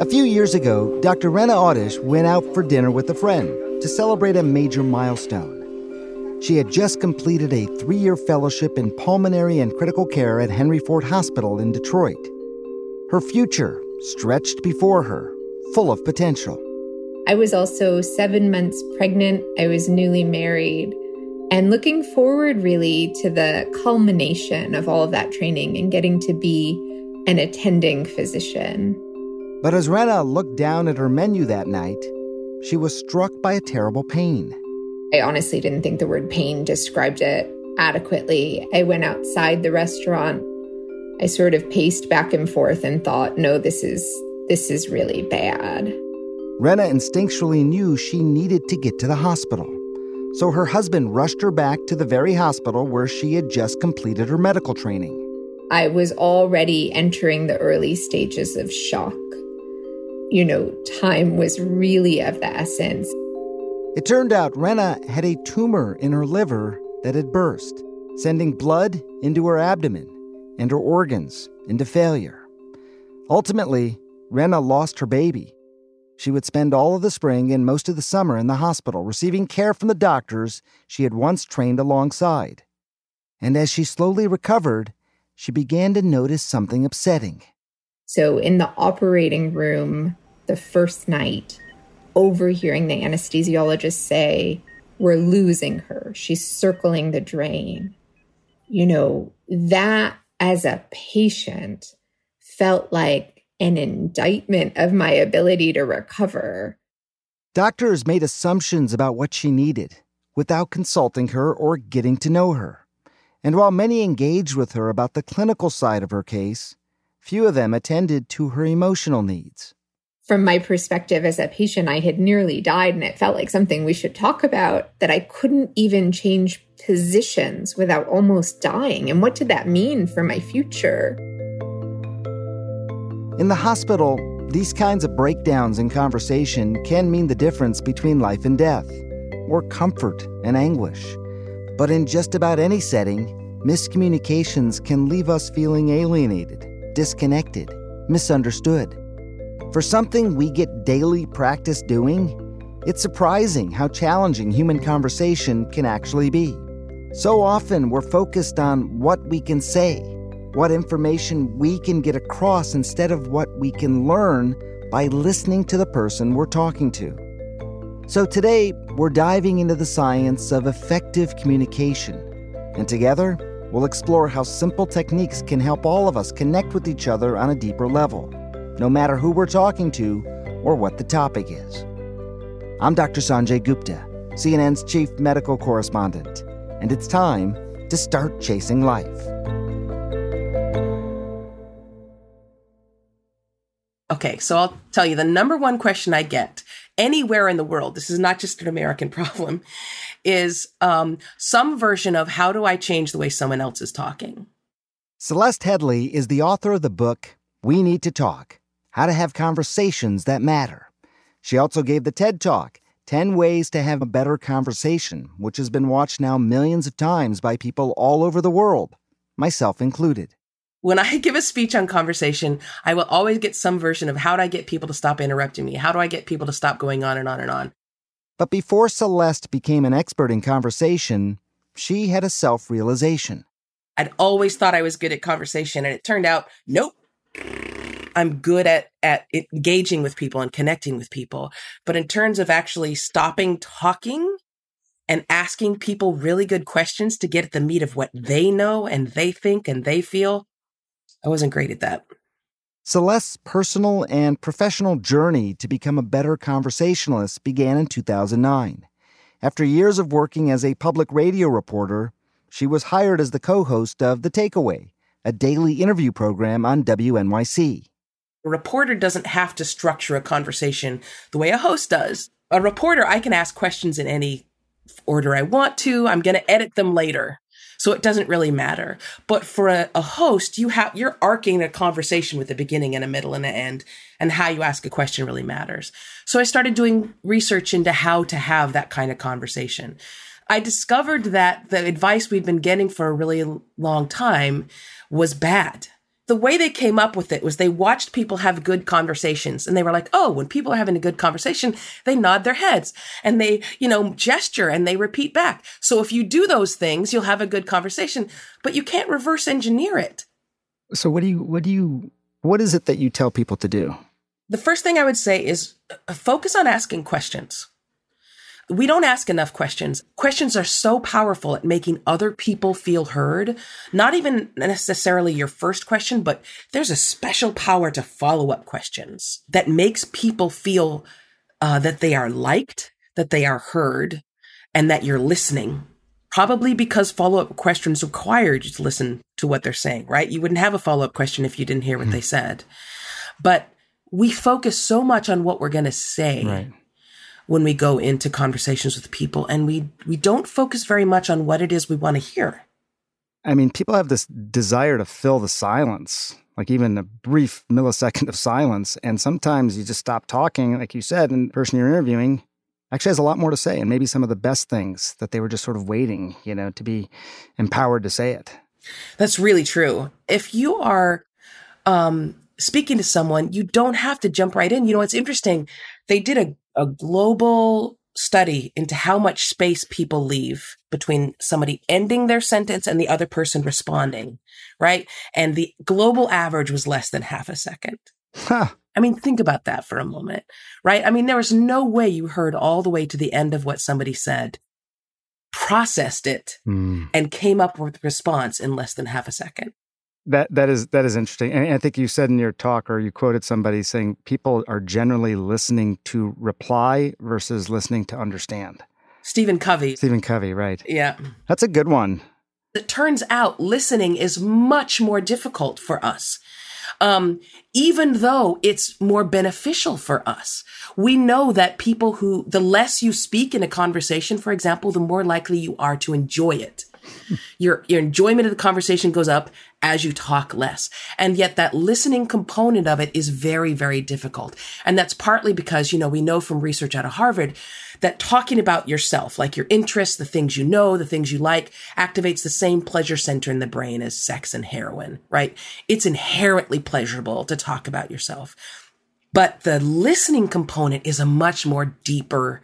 A few years ago, Dr. Rana Awdish went out for dinner with a friend to celebrate a major milestone. She had just completed a three year fellowship in pulmonary and critical care at Henry Ford Hospital in Detroit. Her future stretched before her, full of potential. I was also seven months pregnant. I was newly married and looking forward really to the culmination of all of that training and getting to be an attending physician. But as Rana looked down at her menu that night, she was struck by a terrible pain. I honestly didn't think the word pain described it adequately. I went outside the restaurant. I sort of paced back and forth and thought, no, this is this is really bad. Rana instinctually knew she needed to get to the hospital. So her husband rushed her back to the very hospital where she had just completed her medical training. I was already entering the early stages of shock you know, time was really of the essence. It turned out Rana had a tumor in her liver that had burst, sending blood into her abdomen and her organs into failure. Ultimately, Rana lost her baby. She would spend all of the spring and most of the summer in the hospital, receiving care from the doctors she had once trained alongside. And as she slowly recovered, she began to notice something upsetting. So, in the operating room, the first night, overhearing the anesthesiologist say, We're losing her. She's circling the drain. You know, that as a patient felt like an indictment of my ability to recover. Doctors made assumptions about what she needed without consulting her or getting to know her. And while many engaged with her about the clinical side of her case, few of them attended to her emotional needs from my perspective as a patient, I had nearly died and it felt like something we should talk about that I couldn't even change positions without almost dying. And what did that mean for my future? In the hospital, these kinds of breakdowns in conversation can mean the difference between life and death, or comfort and anguish. But in just about any setting, miscommunications can leave us feeling alienated, disconnected, misunderstood. For something we get daily practice doing, it's surprising how challenging human conversation can actually be. So often we're focused on what we can say, what information we can get across instead of what we can learn by listening to the person we're talking to. So today, we're diving into the science of effective communication. And together, we'll explore how simple techniques can help all of us connect with each other on a deeper level no matter who we're talking to or what the topic is. I'm Dr. Sanjay Gupta, CNN's chief medical correspondent, and it's time to start chasing life. Okay, so I'll tell you the number one question I get anywhere in the world, this is not just an American problem, is um, some version of how do I change the way someone else is talking? Celeste Headlee is the author of the book We Need to Talk how to have conversations that matter. She also gave the TED Talk, 10 Ways to Have a Better Conversation, which has been watched now millions of times by people all over the world, myself included. When I give a speech on conversation, I will always get some version of how do I get people to stop interrupting me? How do I get people to stop going on and on and on? But before Celeste became an expert in conversation, she had a self realization. I'd always thought I was good at conversation, and it turned out, nope. I'm good at at engaging with people and connecting with people. But in terms of actually stopping talking and asking people really good questions to get at the meat of what they know and they think and they feel, I wasn't great at that. Celeste's personal and professional journey to become a better conversationalist began in 2009. After years of working as a public radio reporter, she was hired as the co host of The Takeaway, a daily interview program on WNYC. A reporter doesn't have to structure a conversation the way a host does. A reporter, I can ask questions in any order I want to. I'm going to edit them later. So it doesn't really matter. But for a, a, host, you have, you're arcing a conversation with a beginning and a middle and an end. And how you ask a question really matters. So I started doing research into how to have that kind of conversation. I discovered that the advice we'd been getting for a really long time was bad the way they came up with it was they watched people have good conversations and they were like, oh, when people are having a good conversation, they nod their heads and they, you know, gesture and they repeat back. So if you do those things, you'll have a good conversation, but you can't reverse engineer it. So what do you, what do you, what is it that you tell people to do? The first thing I would say is uh, focus on asking questions. We don't ask enough questions. Questions are so powerful at making other people feel heard. Not even necessarily your first question, but there's a special power to follow up questions that makes people feel uh, that they are liked, that they are heard, and that you're listening. Probably because follow up questions require you to listen to what they're saying, right? You wouldn't have a follow up question if you didn't hear what mm. they said. But we focus so much on what we're going to say. Right when we go into conversations with people and we we don't focus very much on what it is we want to hear. I mean, people have this desire to fill the silence, like even a brief millisecond of silence, and sometimes you just stop talking, like you said, and the person you're interviewing actually has a lot more to say and maybe some of the best things that they were just sort of waiting, you know, to be empowered to say it. That's really true. If you are um speaking to someone, you don't have to jump right in. You know, it's interesting. They did a a global study into how much space people leave between somebody ending their sentence and the other person responding, right? And the global average was less than half a second. Huh. I mean, think about that for a moment, right? I mean, there was no way you heard all the way to the end of what somebody said, processed it, mm. and came up with a response in less than half a second. That that is that is interesting, and I think you said in your talk, or you quoted somebody saying people are generally listening to reply versus listening to understand. Stephen Covey. Stephen Covey, right? Yeah, that's a good one. It turns out listening is much more difficult for us. Um, even though it's more beneficial for us. We know that people who, the less you speak in a conversation, for example, the more likely you are to enjoy it your, your enjoyment of the conversation goes up as you talk less. And yet that listening component of it is very, very difficult. And that's partly because, you know, we know from research out of Harvard that talking about yourself, like your interests, the things you know, the things you like, activates the same pleasure center in the brain as sex and heroin, right? It's inherently pleasurable to talk about yourself. But the listening component is a much more deeper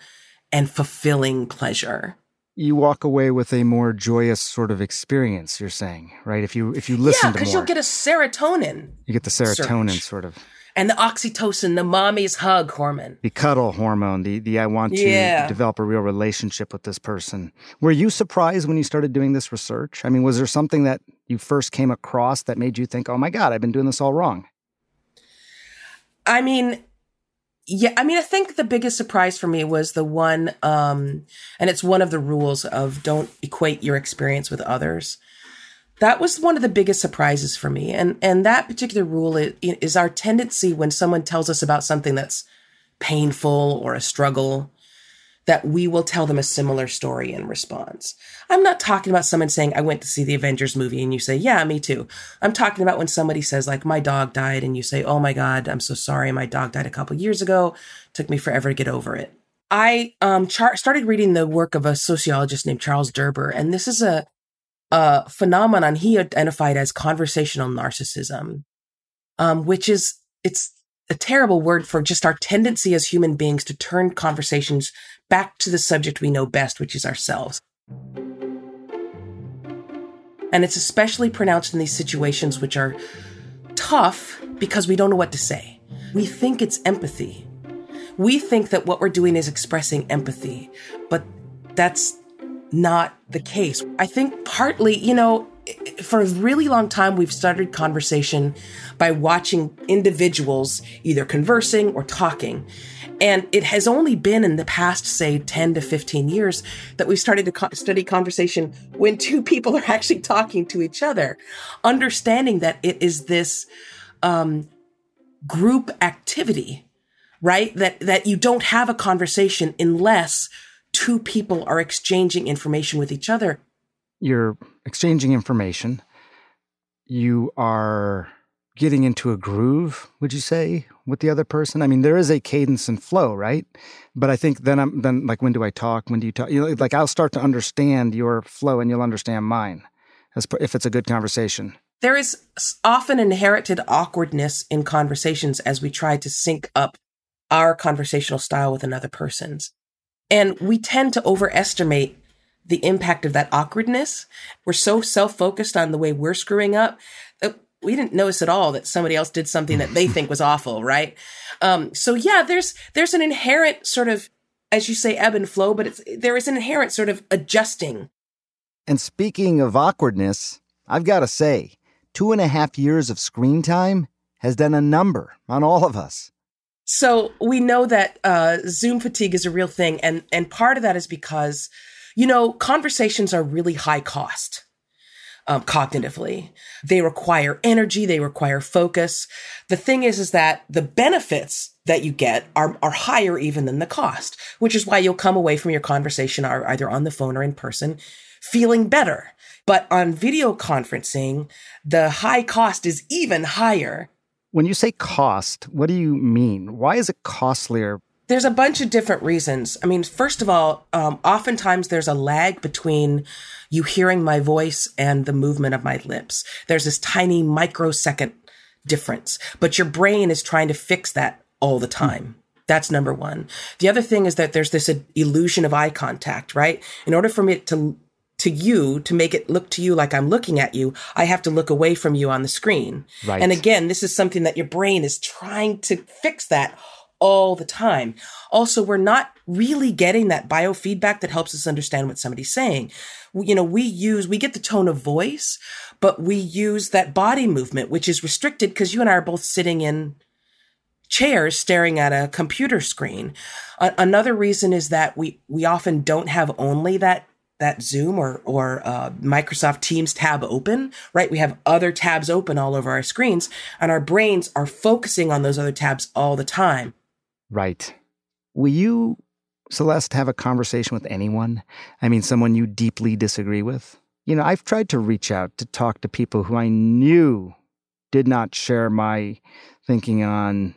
and fulfilling pleasure you walk away with a more joyous sort of experience you're saying right? If you if you listen yeah because you'll get a serotonin you get the serotonin surge. sort of. and the oxytocin the mommy's hug hormone. The cuddle hormone the the i want to yeah. develop a real relationship with this person. Were you surprised when you started doing this research? I mean was there something that you first came across that made you think oh my god i've been doing this all wrong i mean yeah, I mean, I think the biggest surprise for me was the one, um, and it's one of the rules of don't equate your experience with others. That was one of the biggest surprises for me, and and that particular rule is, is our tendency when someone tells us about something that's painful or a struggle that we will tell them a similar story in response. I'm not talking about someone saying, I went to see the Avengers movie and you say, yeah, me too. I'm talking about when somebody says, like, my dog died and you say, oh my God, I'm so sorry. My dog died a couple years ago. Took me forever to get over it. I um, char- started reading the work of a sociologist named Charles Derber, and this is a, a phenomenon he identified as conversational narcissism, um, which is, it's a terrible word for just our tendency as human beings to turn conversations back to the subject we know best, which is ourselves. And it's especially pronounced in these situations which are tough because we don't know what to say. We think it's empathy. We think that what we're doing is expressing empathy, but that's not the case. I think partly, you know, for a really long time, we've started conversation by watching individuals either conversing or talking. And it has only been in the past, say, 10 to 15 years that we've started to co- study conversation when two people are actually talking to each other, understanding that it is this um, group activity, right? That, that you don't have a conversation unless two people are exchanging information with each other. You're exchanging information. You are getting into a groove, would you say, with the other person? I mean, there is a cadence and flow, right? But I think then I'm then like, when do I talk? When do you talk? You know, like I'll start to understand your flow, and you'll understand mine, as if it's a good conversation. There is often inherited awkwardness in conversations as we try to sync up our conversational style with another person's. And we tend to overestimate the impact of that awkwardness. We're so self focused on the way we're screwing up that we didn't notice at all that somebody else did something that they think was awful, right? Um, so yeah, there's there's an inherent sort of, as you say, ebb and flow, but it's there is an inherent sort of adjusting. And speaking of awkwardness, I've got to say, two and a half years of screen time has done a number on all of us. So we know that uh, Zoom fatigue is a real thing, and and part of that is because, you know, conversations are really high cost um, cognitively. They require energy. They require focus. The thing is, is that the benefits that you get are, are higher even than the cost, which is why you'll come away from your conversation either on the phone or in person feeling better. But on video conferencing, the high cost is even higher. When you say cost, what do you mean? Why is it costlier there's a bunch of different reasons. I mean, first of all, um, oftentimes there's a lag between you hearing my voice and the movement of my lips. There's this tiny microsecond difference, but your brain is trying to fix that all the time. That's number one. The other thing is that there's this illusion of eye contact, right? In order for me to to you to make it look to you like I'm looking at you, I have to look away from you on the screen. Right. And again, this is something that your brain is trying to fix that all the time. Also, we're not really getting that biofeedback that helps us understand what somebody's saying. You know, we use, we get the tone of voice, but we use that body movement, which is restricted because you and I are both sitting in chairs staring at a computer screen. A- another reason is that we, we often don't have only that that Zoom or or uh, Microsoft Teams tab open, right? We have other tabs open all over our screens, and our brains are focusing on those other tabs all the time. Right. Will you, Celeste, have a conversation with anyone? I mean, someone you deeply disagree with? You know, I've tried to reach out to talk to people who I knew did not share my thinking on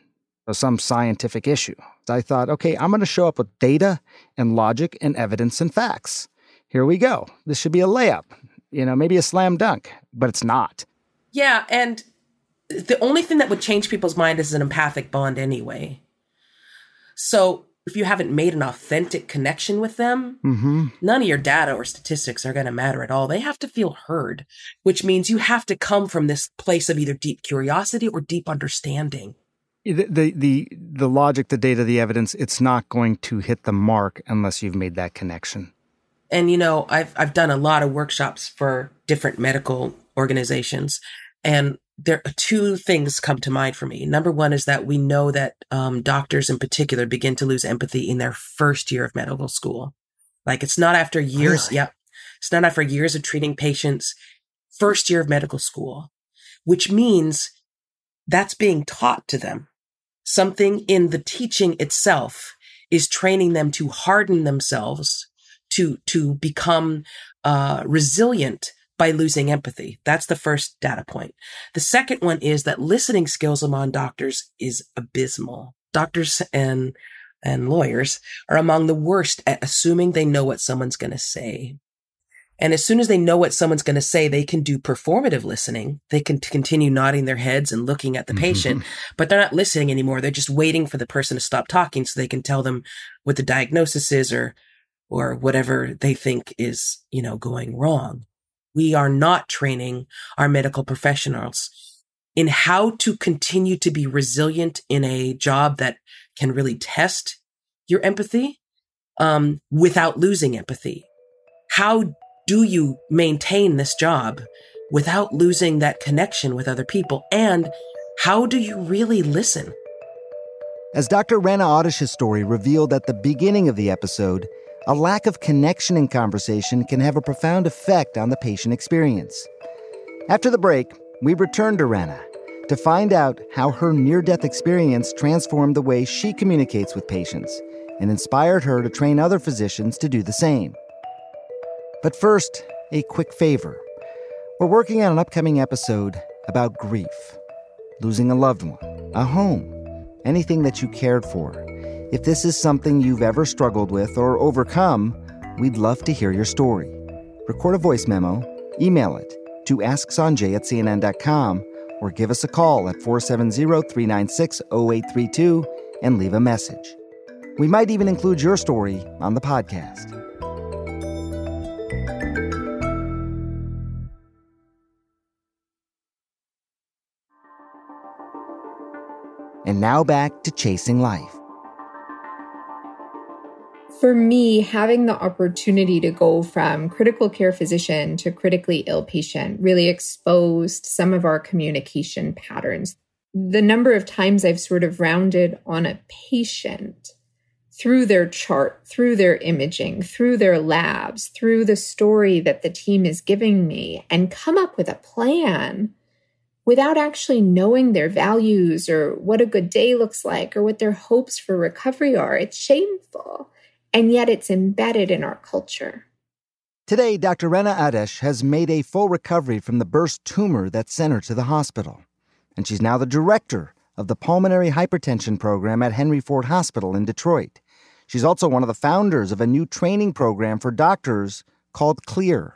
some scientific issue. I thought, okay, I'm going to show up with data and logic and evidence and facts. Here we go. This should be a layup, you know, maybe a slam dunk, but it's not. Yeah. And the only thing that would change people's mind is an empathic bond anyway. So if you haven't made an authentic connection with them, mm-hmm. none of your data or statistics are going to matter at all. They have to feel heard, which means you have to come from this place of either deep curiosity or deep understanding. The, the the the logic, the data, the evidence, it's not going to hit the mark unless you've made that connection. And you know, I've I've done a lot of workshops for different medical organizations, and there are two things come to mind for me. Number one is that we know that um, doctors in particular begin to lose empathy in their first year of medical school. Like it's not after years. Really? Yeah. It's not after years of treating patients. First year of medical school, which means that's being taught to them. Something in the teaching itself is training them to harden themselves to, to become, uh, resilient by losing empathy. That's the first data point. The second one is that listening skills among doctors is abysmal. Doctors and and lawyers are among the worst at assuming they know what someone's going to say. And as soon as they know what someone's going to say, they can do performative listening. They can continue nodding their heads and looking at the mm-hmm. patient, but they're not listening anymore. They're just waiting for the person to stop talking so they can tell them what the diagnosis is or, or whatever they think is, you know, going wrong we are not training our medical professionals in how to continue to be resilient in a job that can really test your empathy um, without losing empathy. How do you maintain this job without losing that connection with other people? And how do you really listen? As Dr. Rana Awdish's story revealed at the beginning of the episode, a lack of connection in conversation can have a profound effect on the patient experience. After the break, we return to Rana to find out how her near death experience transformed the way she communicates with patients and inspired her to train other physicians to do the same. But first, a quick favor. We're working on an upcoming episode about grief, losing a loved one, a home anything that you cared for. If this is something you've ever struggled with or overcome, we'd love to hear your story. Record a voice memo, email it to asksanjay at cnn.com, or give us a call at 470 396 0832 and leave a message. We might even include your story on the podcast. And now back to chasing life. For me, having the opportunity to go from critical care physician to critically ill patient really exposed some of our communication patterns. The number of times I've sort of rounded on a patient through their chart, through their imaging, through their labs, through the story that the team is giving me, and come up with a plan without actually knowing their values or what a good day looks like or what their hopes for recovery are. It's shameful. And yet it's embedded in our culture. Today, Dr. Rana Awdish has made a full recovery from the burst tumor that sent her to the hospital. And she's now the director of the pulmonary hypertension program at Henry Ford Hospital in Detroit. She's also one of the founders of a new training program for doctors called CLEAR.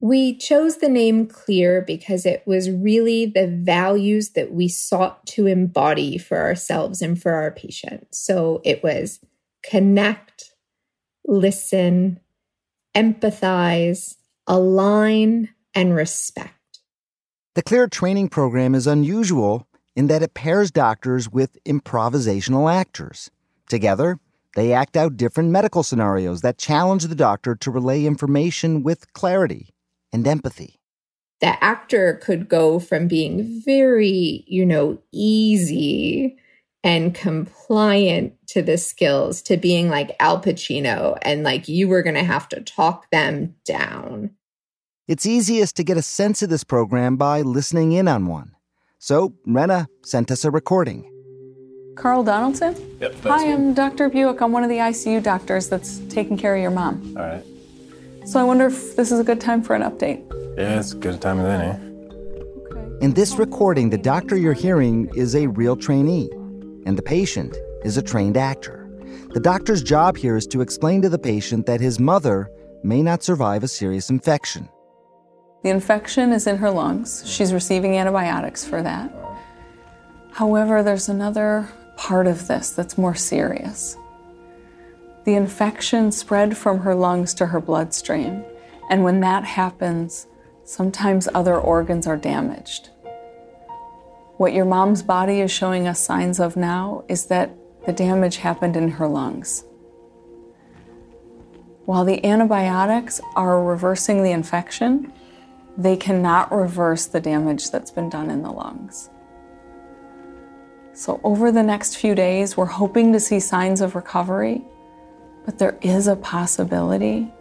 We chose the name Clear because it was really the values that we sought to embody for ourselves and for our patients. So it was connect, listen, empathize, align, and respect. The Clear training program is unusual in that it pairs doctors with improvisational actors. Together, they act out different medical scenarios that challenge the doctor to relay information with clarity and empathy. The actor could go from being very, you know, easy and compliant to the skills to being like Al Pacino and like you were going to have to talk them down. It's easiest to get a sense of this program by listening in on one. So, Rana sent us a recording. Carl Donaldson? Yep. Hi, me. I'm Dr. Buick. I'm one of the ICU doctors that's taking care of your mom. All right. So I wonder if this is a good time for an update. Yeah, it's a good time as any. Eh? Okay. In this recording, the doctor you're hearing is a real trainee, and the patient is a trained actor. The doctor's job here is to explain to the patient that his mother may not survive a serious infection. The infection is in her lungs. She's receiving antibiotics for that. However, there's another part of this that's more serious. The infection spread from her lungs to her bloodstream, and when that happens, sometimes other organs are damaged. What your mom's body is showing us signs of now is that the damage happened in her lungs. While the antibiotics are reversing the infection, they cannot reverse the damage that's been done in the lungs. So, over the next few days, we're hoping to see signs of recovery, but there is a possibility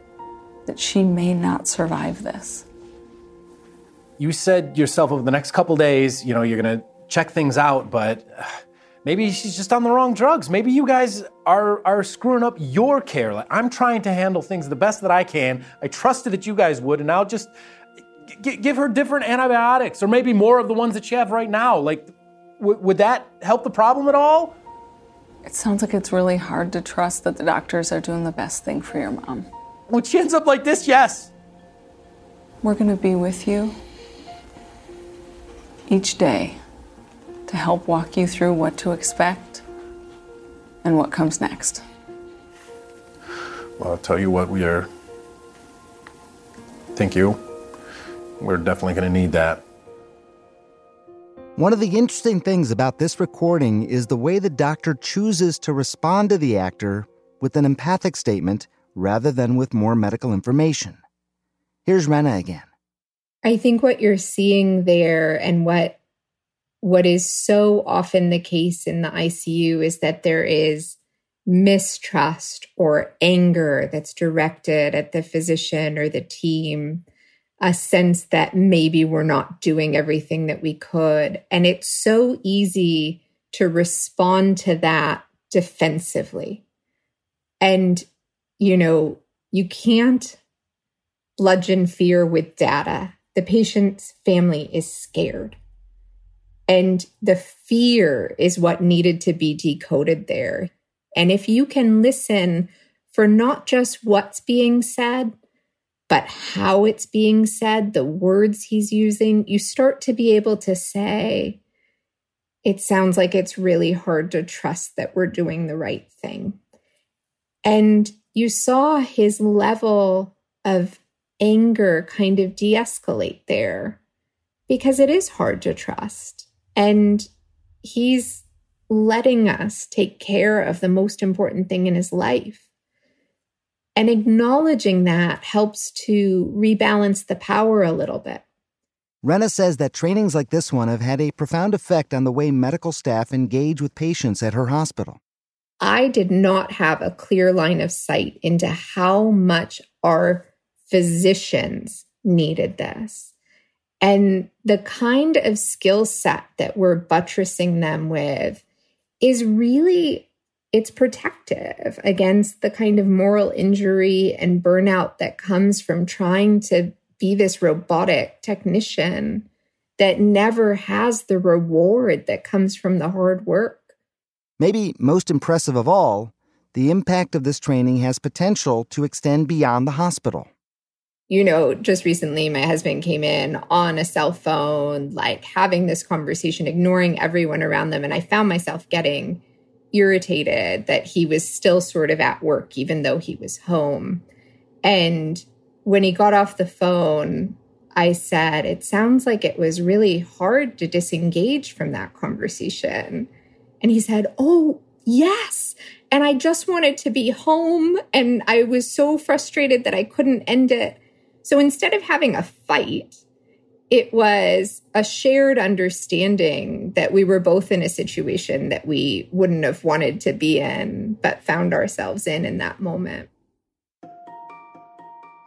that she may not survive this. You said yourself over the next couple days, you know, you're gonna check things out, but maybe she's just on the wrong drugs. Maybe you guys are are screwing up your care. Like I'm trying to handle things the best that I can. I trusted that you guys would, and I'll just g- give her different antibiotics, or maybe more of the ones that you have right now. Like, w- would that help the problem at all? It sounds like it's really hard to trust that the doctors are doing the best thing for your mom. When she ends up like this, yes. We're going to be with you each day to help walk you through what to expect and what comes next. Well, I'll tell you what, we are. Thank you. We're definitely going to need that. One of the interesting things about this recording is the way the doctor chooses to respond to the actor with an empathic statement rather than with more medical information. Here's Rana again. I think what you're seeing there and what what is so often the case in the ICU is that there is mistrust or anger that's directed at the physician or the team, a sense that maybe we're not doing everything that we could. And it's so easy to respond to that defensively. And, you know, you can't bludgeon fear with data. The patient's family is scared. And the fear is what needed to be decoded there. And if you can listen for not just what's being said, but how it's being said, the words he's using, you start to be able to say, it sounds like it's really hard to trust that we're doing the right thing. And you saw his level of anger kind of de escalate there because it is hard to trust. And he's letting us take care of the most important thing in his life. And acknowledging that helps to rebalance the power a little bit. Rana says that trainings like this one have had a profound effect on the way medical staff engage with patients at her hospital. I did not have a clear line of sight into how much our physicians needed this. And the kind of skill set that we're buttressing them with is really it's protective against the kind of moral injury and burnout that comes from trying to be this robotic technician that never has the reward that comes from the hard work. Maybe most impressive of all, the impact of this training has potential to extend beyond the hospital you know, just recently my husband came in on a cell phone, like having this conversation, ignoring everyone around them. And I found myself getting irritated that he was still sort of at work, even though he was home. And when he got off the phone, I said, It sounds like it was really hard to disengage from that conversation. And he said, Oh, yes. And I just wanted to be home. And I was so frustrated that I couldn't end it. So instead of having a fight, it was a shared understanding that we were both in a situation that we wouldn't have wanted to be in, but found ourselves in in that moment.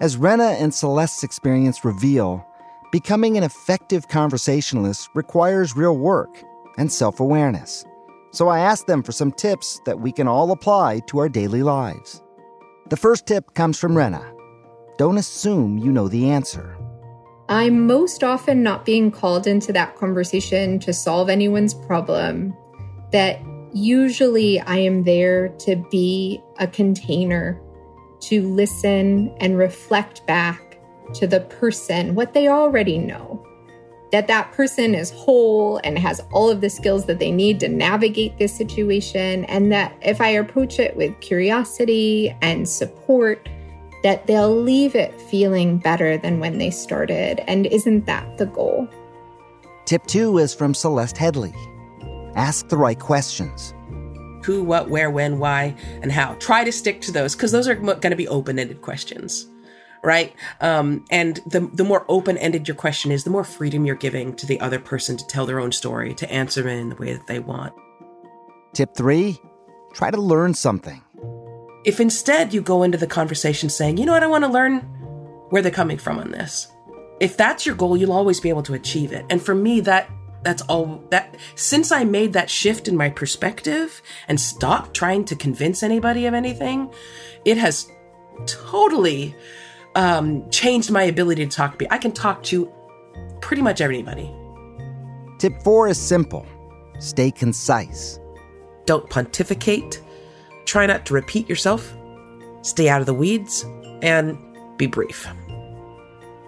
As Rana and Celeste's experience reveal, becoming an effective conversationalist requires real work and self awareness. So I asked them for some tips that we can all apply to our daily lives. The first tip comes from Rana don't assume you know the answer. I'm most often not being called into that conversation to solve anyone's problem. That usually I am there to be a container, to listen and reflect back to the person what they already know. That that person is whole and has all of the skills that they need to navigate this situation. And that if I approach it with curiosity and support, that they'll leave it feeling better than when they started. And isn't that the goal? Tip two is from Celeste Headlee ask the right questions. Who, what, where, when, why, and how. Try to stick to those because those are going to be open ended questions. Right. Um, and the, the more open ended your question is, the more freedom you're giving to the other person to tell their own story, to answer in the way that they want. Tip three try to learn something. If instead you go into the conversation saying, you know what, I want to learn where they're coming from on this. If that's your goal, you'll always be able to achieve it. And for me, that that's all that since I made that shift in my perspective and stopped trying to convince anybody of anything, it has totally um, changed my ability to talk. To be I can talk to pretty much everybody. Tip four is simple stay concise. Don't pontificate. Try not to repeat yourself, stay out of the weeds, and be brief.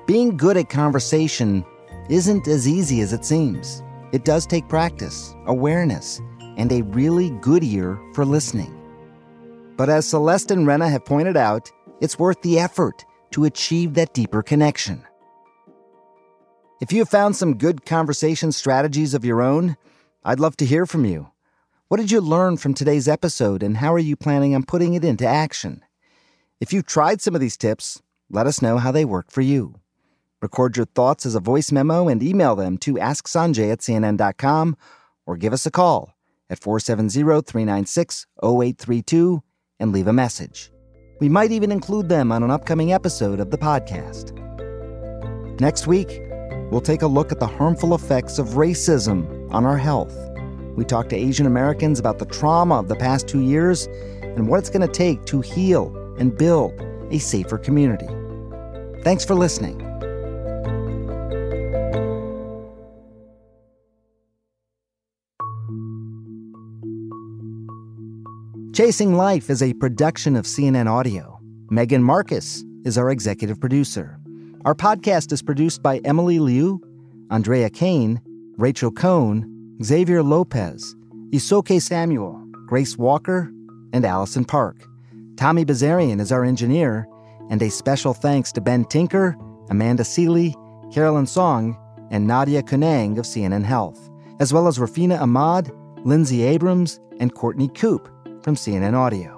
Being good at conversation isn't as easy as it seems. It does take practice, awareness, and a really good ear for listening. But as Celeste and Rana have pointed out, it's worth the effort to achieve that deeper connection. If you have found some good conversation strategies of your own, I'd love to hear from you. What did you learn from today's episode, and how are you planning on putting it into action? If you've tried some of these tips, let us know how they work for you. Record your thoughts as a voice memo and email them to asksanjay at cnn.com or give us a call at 470-396-0832 and leave a message. We might even include them on an upcoming episode of the podcast. Next week, we'll take a look at the harmful effects of racism on our health. We talk to Asian Americans about the trauma of the past two years and what it's going to take to heal and build a safer community. Thanks for listening. Chasing Life is a production of CNN Audio. Megan Marcus is our executive producer. Our podcast is produced by Emily Liu, Andrea Kane, Rachel Cohn, Xavier Lopez, Isoke Samuel, Grace Walker, and Allison Park. Tommy Bazarian is our engineer, and a special thanks to Ben Tinker, Amanda Seeley, Carolyn Song, and Nadia Kounang of CNN Health, as well as Rafina Ahmad, Lindsay Abrams, and Courtney Coop from CNN Audio.